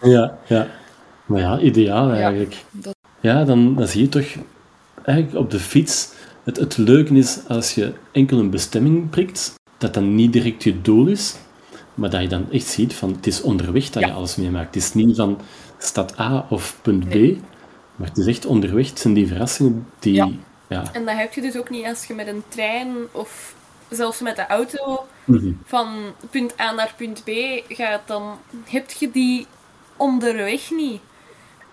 ja, ja. Maar ja, ideaal eigenlijk. dat- Ja, dan, dan zie je toch eigenlijk op de fiets. Het, het leuke is als je enkel een bestemming prikt, dat dat niet direct je doel is, maar dat je dan echt ziet van het is onderweg dat je Ja. alles meemaakt. Het is niet van stad A of punt B, Nee. maar het is echt onderweg. Het zijn die verrassingen die. Ja. Ja. En dat heb je dus ook niet als je met een trein of zelfs met de auto Mhm. van punt A naar punt B gaat, dan heb je die onderweg niet.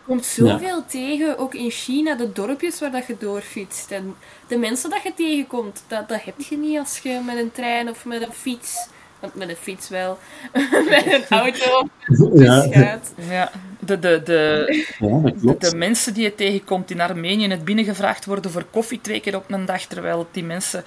Je komt zoveel tegen, ook in China, de dorpjes waar dat je doorfietst. En de mensen dat je tegenkomt, dat, dat heb je niet als je met een trein of met een fiets... Want met een fiets wel. met een auto Ja. gaat. Ja, de, de, de, ja, De, mensen die je tegenkomt in Armenië net binnengevraagd worden voor koffie twee keer op een dag, terwijl die mensen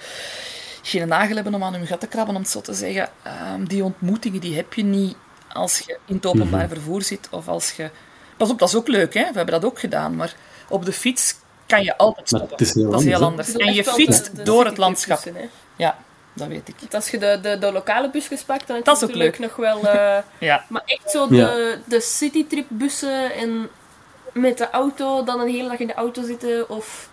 geen nagel hebben om aan hun gat te krabben, om het zo te zeggen. Ehm, die ontmoetingen die heb je niet als je in het openbaar vervoer zit of als je... Pas op, dat is ook leuk, hè? we hebben dat ook gedaan, maar op de fiets kan je altijd Maar stoppen. het is heel dat is heel anders, En je de- fietst de door het citytrip landschap. Ja, dat weet ik. Want als je de, de, de lokale busjes pakt, dan heb je Dat is ook natuurlijk leuk. nog wel... eh, Ja, Maar echt zo de, de citytripbussen en met de auto dan een hele dag in de auto zitten of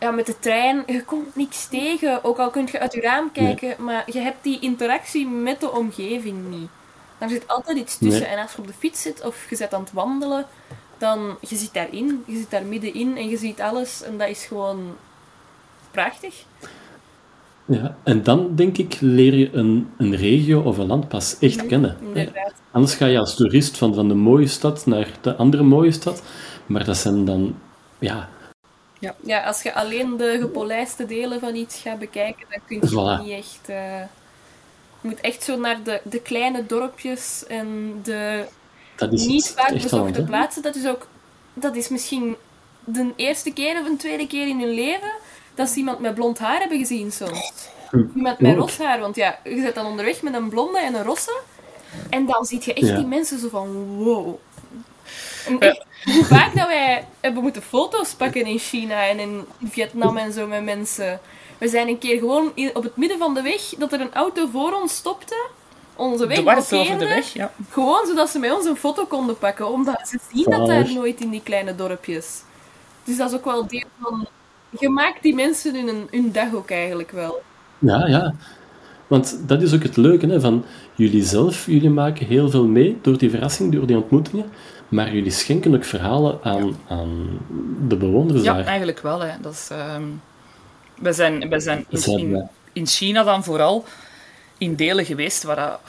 ja, met de trein. Je komt niks tegen. Ook al kun je uit je raam kijken, maar je hebt die interactie met de omgeving niet. Daar zit altijd iets tussen. Nee. En als je op de fiets zit of je zit aan het wandelen, dan je zit daarin. Je zit daar middenin en je ziet alles. En dat is gewoon prachtig. Ja, en dan denk ik leer je een, een regio of een land pas echt kennen. hè. Inderdaad. Anders ga je als toerist van, van de mooie stad naar de andere mooie stad, maar dat zijn dan, ja, Ja, als je alleen de gepolijste delen van iets gaat bekijken, dan kun je Voilà. niet echt... eh, Je moet echt zo naar de, de kleine dorpjes en de Dat is niet het vaak bezochte plaatsen. Dat is ook... Dat is misschien de eerste keer of een tweede keer in hun leven dat ze iemand met blond haar hebben gezien soms. Iemand met ros haar, want ja, je zit dan onderweg met een blonde en een rosse. En dan zie je echt Ja. die mensen zo van, wow. En echt, hoe vaak dat wij hebben moeten foto's pakken in China en in Vietnam en zo met mensen. We zijn een keer gewoon in- op het midden van de weg, dat er een auto voor ons stopte, onze weg de blokkeerde. weg, ja. Gewoon zodat ze met ons een foto konden pakken, omdat ze zien dat daar nooit in die kleine dorpjes. Dus dat is ook wel deel van... Je maakt die mensen hun, hun dag ook eigenlijk wel. Ja, ja. Want dat is ook het leuke hè, van jullie zelf. Jullie maken heel veel mee door die verrassing, door die ontmoetingen. Maar jullie schenken ook verhalen aan, aan de bewoners Ja, daar. eigenlijk wel. Hè. Dat is, ehm, we zijn, we zijn in, in, China dan vooral in delen geweest waar, dat,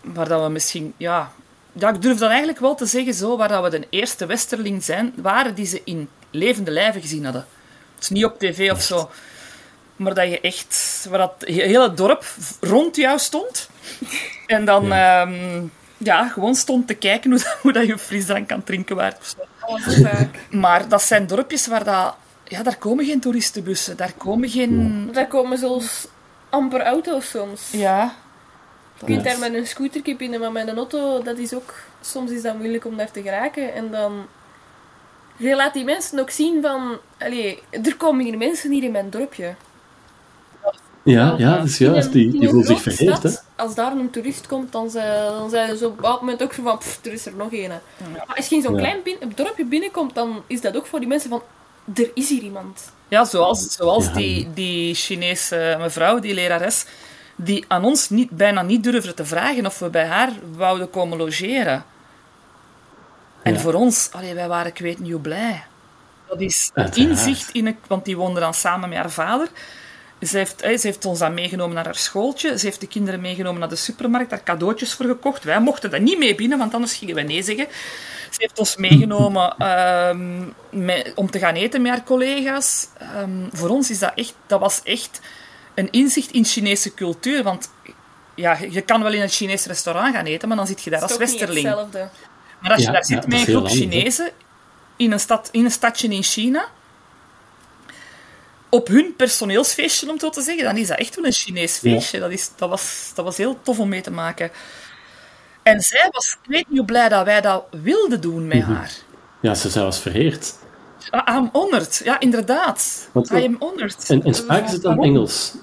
waar dat we misschien... Ja, ja, ik durf dan eigenlijk wel te zeggen zo, waar dat we de eerste westerling zijn, waren die ze in levende lijven gezien hadden. Dus niet op tv of zo. Maar dat je echt... Waar dat he- hele dorp rond jou stond. En dan... Ja. ja, gewoon stond te kijken hoe, dat- hoe dat je frisdrank kan drinken waard. Maar dat zijn dorpjes waar dat... Ja, daar komen geen toeristenbussen. Daar komen geen... Daar komen zelfs amper auto's soms. Ja. Je kunt daar met een scootertje binnen, maar met een auto, dat is ook... Soms is dat moeilijk om daar te geraken. En dan... Je laat die mensen ook zien van... Allee, er komen hier mensen hier in mijn dorpje. Ja, ja, dat is juist. Die, die voelt zich verheerd. Hè? Als daar een toerist komt, dan zijn, dan zijn ze op een bepaald moment ook zo van... Pff, er is er nog een. Maar als je in zo'n Ja. klein bin- dorpje binnenkomt, dan is dat ook voor die mensen van... Er is hier iemand. Ja, zoals, zoals Ja. die, die Chinese mevrouw, die lerares, die aan ons niet, bijna niet durfde te vragen of we bij haar wouden komen logeren. En Ja. voor ons, allee, wij waren ik weet niet hoe blij. Dat is inzicht in het, want die woonde dan samen met haar vader. Ze heeft, hè, ze heeft ons dan meegenomen naar haar schooltje. Ze heeft de kinderen meegenomen naar de supermarkt, daar cadeautjes voor gekocht. Wij mochten daar niet mee binnen, want anders gingen we nee zeggen. Ze heeft ons meegenomen ehm, met- om te gaan eten met haar collega's. Ehm, voor ons is dat echt, dat was echt een inzicht in Chinese cultuur. Want ja, je kan wel in een Chinees restaurant gaan eten, maar dan zit je daar als is toch niet westerling. hetzelfde. Maar als je Ja, daar ja, zit met een groep. Chinezen in een, stad, in een stadje in China, op hun personeelsfeestje, om het zo te zeggen, dan is dat echt wel een Chinees Ja. feestje. Dat, is, dat, was, dat was heel tof om mee te maken. En zij was, ik weet niet hoe blij dat wij dat wilden doen met haar. Ja, ze zij was verheerd. Ah, I'm honored. Ja, inderdaad. Wat- I am honored. En, en spraken ze dan? Engels?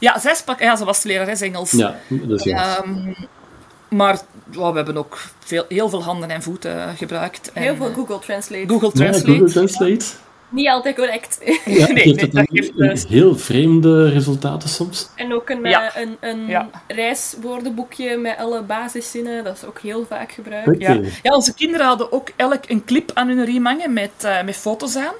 Ja, zij sprak... Ja, ze was lerares Engels. Ja, dat is juist. Ehm, maar we hebben ook veel, heel veel handen en voeten gebruikt. En, Heel veel eh, Google Translate. Google Ja, Translate. Google Translate. Niet altijd correct. Ja, Nee, geeft nee, dat geeft, een eh, heel vreemde resultaten soms. En ook een, Ja. eh, een, een Ja. reiswoordenboekje met alle basiszinnen. Dat is ook heel vaak gebruikt. Ja. Ja, onze kinderen hadden ook elk een clip aan hun riem hangen met, eh, met foto's aan.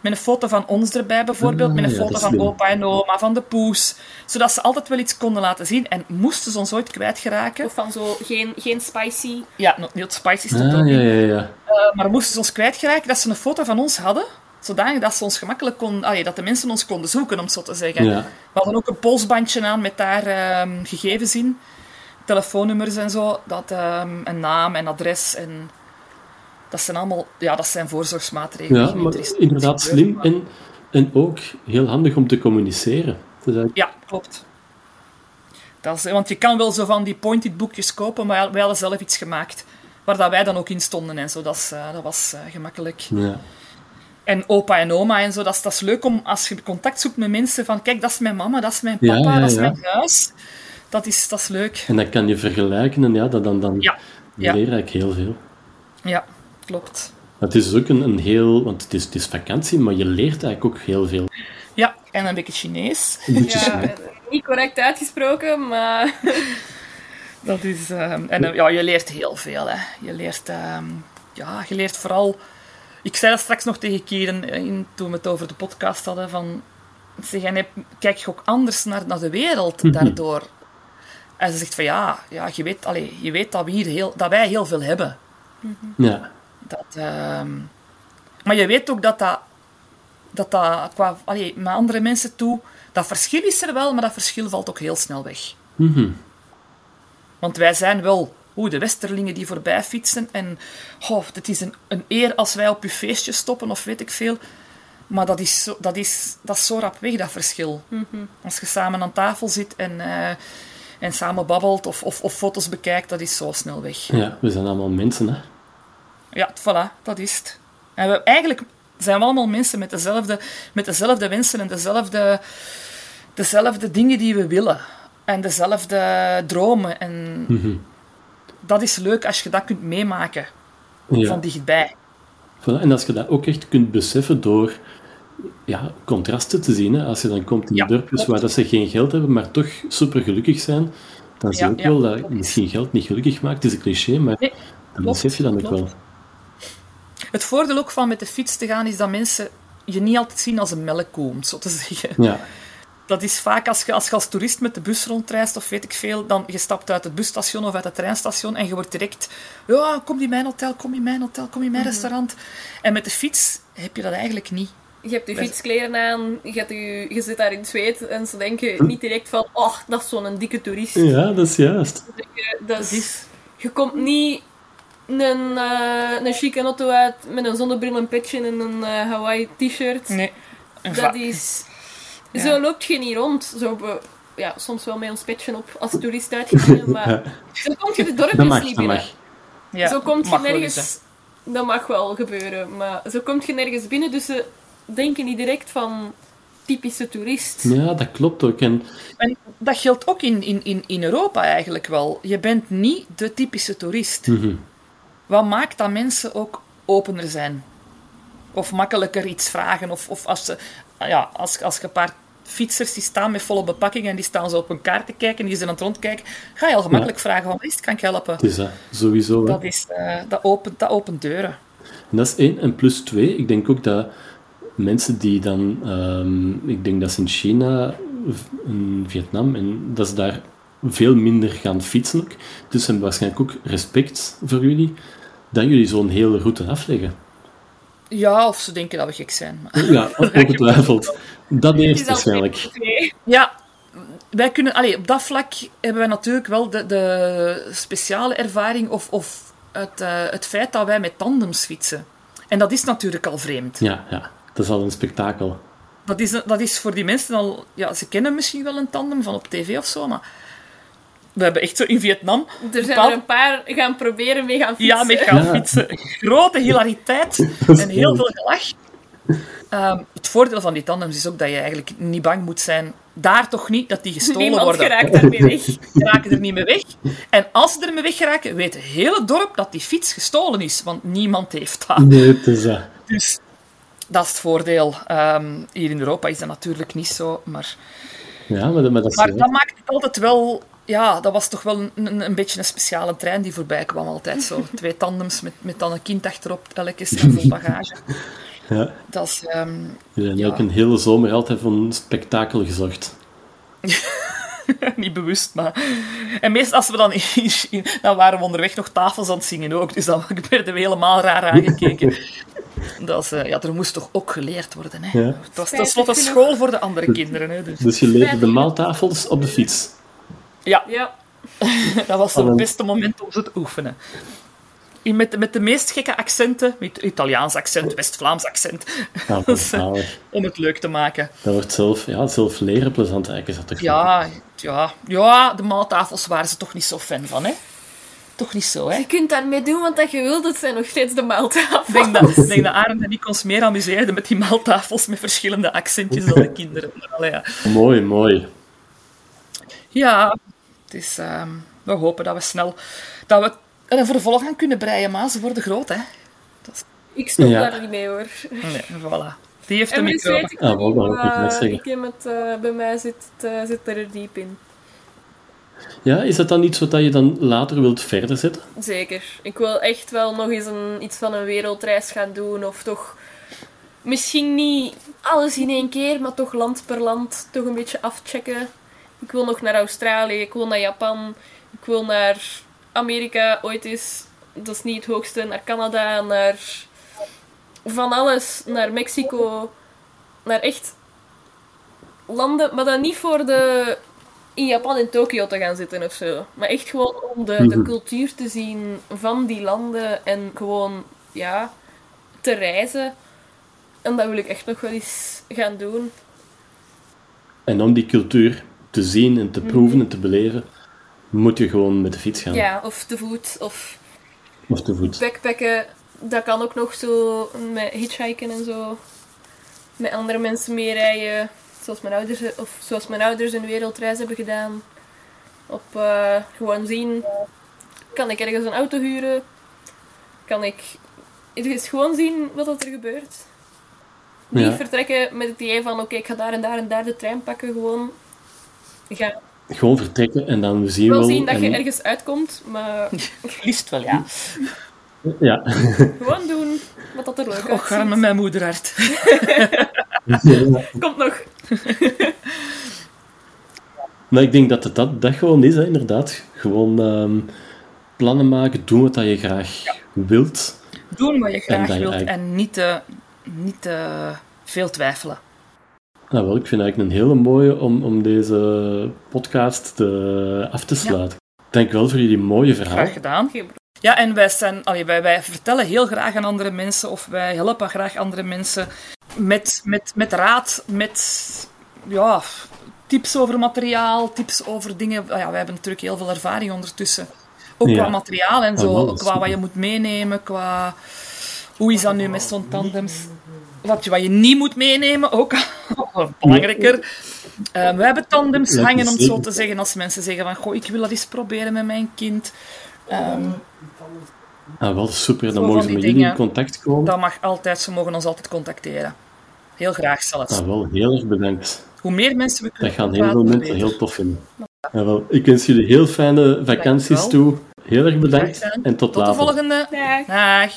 Met een foto van ons erbij bijvoorbeeld, Ah, met een ja, foto van slim. opa en oma, van de poes. Zodat ze altijd wel iets konden laten zien. En moesten ze ons ooit kwijtgeraken. Of van zo, geen, geen spicy. Ja, niet spicy stond Ah, ook ja, ja, ja. Eh, maar moesten ze ons kwijtgeraken dat ze een foto van ons hadden. Zodanig dat ze ons gemakkelijk kon, allee, dat de mensen ons konden zoeken, om het zo te zeggen. Ja. We hadden ook een polsbandje aan met daar ehm, gegevens in. Telefoonnummers en zo. Dat, een naam en adres. En dat zijn allemaal ja, dat zijn voorzorgsmaatregelen. Ja, maar er inderdaad slim maar- en, en ook heel handig om te communiceren. Dus Ja, klopt. Dat is, want je kan wel zo van die pointed boekjes kopen, maar wij hadden zelf iets gemaakt. Waar dat wij dan ook in stonden en zo. Dat, is, eh, dat was eh, gemakkelijk. ja. En opa en oma en zo, dat is, dat is leuk om als je contact zoekt met mensen van kijk, dat is mijn mama, dat is mijn Ja, papa, ja, dat is mijn huis. Dat is, dat is leuk. En dat kan je vergelijken en ja, dat, dan, dan leer ik heel veel. ja, klopt. Het is ook een, een heel, want het is, het is vakantie, maar je leert eigenlijk ook heel veel. Ja, en een beetje Chinees. Een beetje eh, niet correct uitgesproken, maar Dat is, ehm, en ja, je leert heel veel. Hè. Je, leert, ehm, ja, je leert vooral... Ik zei dat straks nog tegen Kieren eh, in, toen we het over de podcast hadden. Van, zeg, en kijk je ook anders naar, naar de wereld daardoor. En ze zegt van ja, ja je, weet, allee, je weet dat, we hier heel, dat wij heel veel hebben. Ja, Dat, ehm, maar je weet ook dat dat, dat, dat qua, allee, met andere mensen toe... Dat verschil is er wel, maar dat verschil valt ook heel snel weg. Want wij zijn wel oeh, de westerlingen die voorbij fietsen. En oh, het is een, een eer als wij op uw feestje stoppen of weet ik veel. Maar dat is zo, dat is, dat is zo rap weg, dat verschil. Als je samen aan tafel zit en, eh, en samen babbelt of, of, of foto's bekijkt, dat is zo snel weg. Ja, we zijn allemaal mensen, hè. Ja, voilà, dat is het. En we, eigenlijk zijn we allemaal mensen met dezelfde, met dezelfde wensen en dezelfde, dezelfde dingen die we willen. En dezelfde dromen. En dat is leuk als je dat kunt meemaken Ja. van dichtbij. En als je dat ook echt kunt beseffen door ja, contrasten te zien. Hè. Als je dan komt in Ja, dorpjes waar dat ze geen geld hebben, maar toch super gelukkig zijn, dan zie je Ja, ook wel dat dat is- misschien geld niet gelukkig maakt. Het is een cliché, maar Nee, dan klopt, besef je dan ook klopt. wel. Het voordeel ook van met de fiets te gaan is dat mensen je niet altijd zien als een melkkoe, om het zo te zeggen. Ja, Dat is vaak als je, als je als toerist met de bus rondreist of weet ik veel, dan je stapt uit het busstation of uit het treinstation en je wordt direct, ja, kom in mijn hotel, kom in mijn hotel, kom in mijn restaurant. En met de fiets heb je dat eigenlijk niet. Je hebt je fietskleren aan, je, hebt je, je zit daar in het zweet en ze denken niet direct van, oh, dat is zo'n dikke toerist. ja dat is juist. Dat is, je komt niet een, eh een chique auto uit met een zonnebril, een petje en een eh, Hawaii t-shirt. Nee. Dat is... Ja. Zo loopt je niet rond. Zo ja, soms wel met ons petje op als toerist uitgegaan, maar zo kom je de dorpjes mag, niet dat binnen. ja, zo komt je wel nergens... dat mag wel gebeuren, maar zo komt je nergens binnen, dus ze denken niet direct van typische toerist. Ja, dat klopt ook. En. En dat geldt ook in, in, in, in Europa eigenlijk wel. Je bent niet de typische toerist. Mhm. Wat maakt dat mensen ook opener zijn? Of makkelijker iets vragen? Of, of als, ze, ja, als, als je een paar fietsers die staan met volle bepakking en die staan zo op een kaart te kijken en die zijn aan het rondkijken, ga je al gemakkelijk vragen van, is het, kan ik helpen? het is dat, sowieso. hè. Dat, is, eh, dat, opent, dat opent deuren. En dat is één. En plus twee, ik denk ook dat mensen die dan, ehm, ik denk dat ze in China, in Vietnam, en dat ze daar veel minder gaan fietsen ook. Dus ze hebben waarschijnlijk ook respect voor jullie, dat jullie zo'n hele route afleggen. Ja, of ze denken dat we gek zijn. maar- Ja, ongetwijfeld. Dat Het eerst waarschijnlijk. Ja, wij kunnen, allee, op dat vlak hebben wij natuurlijk wel de, de speciale ervaring of, of het, eh, het feit dat wij met tandems fietsen. En dat is natuurlijk al vreemd. Ja, ja, dat is al een spektakel. Dat is, dat is voor die mensen al... Ja, ze kennen misschien wel een tandem van op tv of zo, maar... We hebben echt zo in Vietnam... Er zijn bepaald- er een paar gaan proberen mee gaan fietsen. Ja, mee gaan Ja. fietsen. Grote hilariteit en heel veel gelach. Ehm, het voordeel van die tandems is ook dat je eigenlijk niet bang moet zijn, daar toch niet, dat die gestolen Niemand worden. geraakt daarmee weg. Ze raken er niet mee weg. En als ze ermee weggeraken, weet het hele dorp dat die fiets gestolen is, want niemand heeft dat. Nee, het is dat. Dus dat is het voordeel. Ehm, hier in Europa is dat natuurlijk niet zo, maar... Ja, maar, maar dat Maar dat maakt het altijd wel... Ja, dat was toch wel een, een, een beetje een speciale trein die voorbij kwam altijd zo. Twee tandems met, met dan een kind achterop, elke keer vol bagage. Ja, Dat is... ehm, we zijn Ja. ook een hele zomer altijd voor een spektakel gezorgd. niet bewust, maar... En meestal als we dan... in- in- dan waren we onderweg nog tafels aan het zingen ook, dus dan werden we helemaal raar aangekeken. Dat is, eh, ja, er moest toch ook geleerd worden, hè. Ja. Het was tenslotte school voor de andere kinderen, hè. Dus, Dus je leerde de maaltafels op de fiets. Ja, Ja. dat was het beste moment om ze te oefenen. In met, de- met de meest gekke accenten, met Italiaans accent, West-Vlaams accent, Ja, eh, om het leuk te maken. Dat wordt zelf, ja, zelf leren plezant eigenlijk. Is dat toch Ja, ja, ja, de maaltafels waren ze toch niet zo fan van, hè. Toch niet zo, hè. Je kunt daarmee doen wat dat je wilt, het zijn nog steeds de maaltafel. Ik denk dat, denk dat Arend en ik ons meer amuseerden met die maaltafels met verschillende accentjes dan de kinderen. Maar allee, ja. Mooi, mooi. ja, het is, ehm, we hopen dat we snel dat we er een vervolg aan kunnen breien, maar ze worden groot, hè. Ik stop Ja. daar niet mee hoor. Nee, voilà. Die heeft de En dus micro. weet ik Ah, wel, niet, dat ik ik heb het, eh, bij mij zit, het, eh, zit er diep in. Ja, is dat dan iets wat je dan later wilt verder zetten? Zeker. Ik wil echt wel nog eens een, iets van een wereldreis gaan doen. Of toch misschien niet alles in één keer, maar toch land per land toch een beetje afchecken. Ik wil nog naar Australië, ik wil naar Japan, ik wil naar Amerika ooit eens. Dat is niet het hoogste. Naar Canada, naar van alles. Naar Mexico. Naar echt landen, maar dan niet voor de in Japan en Tokio te gaan zitten of zo. Maar echt gewoon om de, de cultuur te zien van die landen en gewoon, ja, te reizen. En dat wil ik echt nog wel eens gaan doen. En om die cultuur te zien en te proeven en te beleven, moet je gewoon met de fiets gaan. Ja, of te voet, of Of te voet. backpacken. Dat kan ook nog zo met hitchhiken en zo. Met andere mensen meerijden. Zoals mijn ouders, of zoals mijn ouders een wereldreis hebben gedaan. Op eh, gewoon zien. Kan ik ergens een auto huren? Kan ik ergens gewoon zien wat er gebeurt? Niet Ja. vertrekken met het idee van oké, ik ga daar en daar en daar de trein pakken. Gewoon ga Gewoon vertrekken en dan zien we wel wel. zien dat je en- ergens uitkomt, maar Liefst wel, ja. Ja. gewoon doen wat dat er leuk Och, uitziet. arme mijn moederhart. Komt nog. Maar ik denk dat het dat, dat gewoon is, hè, inderdaad. Gewoon ehm, plannen maken, doen wat dat je graag wilt. Doen wat je graag wilt eigenlijk- en niet te, niet te veel twijfelen. Nou wel, ik vind eigenlijk een hele mooie om, om deze podcast te, af te sluiten. Dank wel voor jullie mooie verhaal. Graag gedaan. Ja, en wij, zijn, allee, wij, wij vertellen heel graag aan andere mensen of wij helpen graag andere mensen met, met, met raad, met ja, tips over materiaal, tips over dingen. Ah Ja, wij hebben natuurlijk heel veel ervaring ondertussen. Ook Ja. qua materiaal en zo, Ah, qua wat je moet meenemen, qua hoe is dat nu met zo'n tandems. Wat je, wat je niet moet meenemen, ook belangrijker. Eh, we hebben tandems hangen, om het zo te zeggen, als mensen zeggen van, goh, ik wil dat eens proberen met mijn kind. Ehm, Ah, wel super, dan mogen ze met jullie in contact komen. Dat mag altijd, ze mogen ons altijd contacteren. Heel graag zelfs. Ah, wel, heel erg bedankt. Hoe meer mensen we Dat kunnen gaan heel veel mensen beter. heel tof vinden. Ah, wel, ik wens jullie heel fijne vakanties toe. Heel erg bedankt en tot, Tot de later. volgende. Dag. Dag.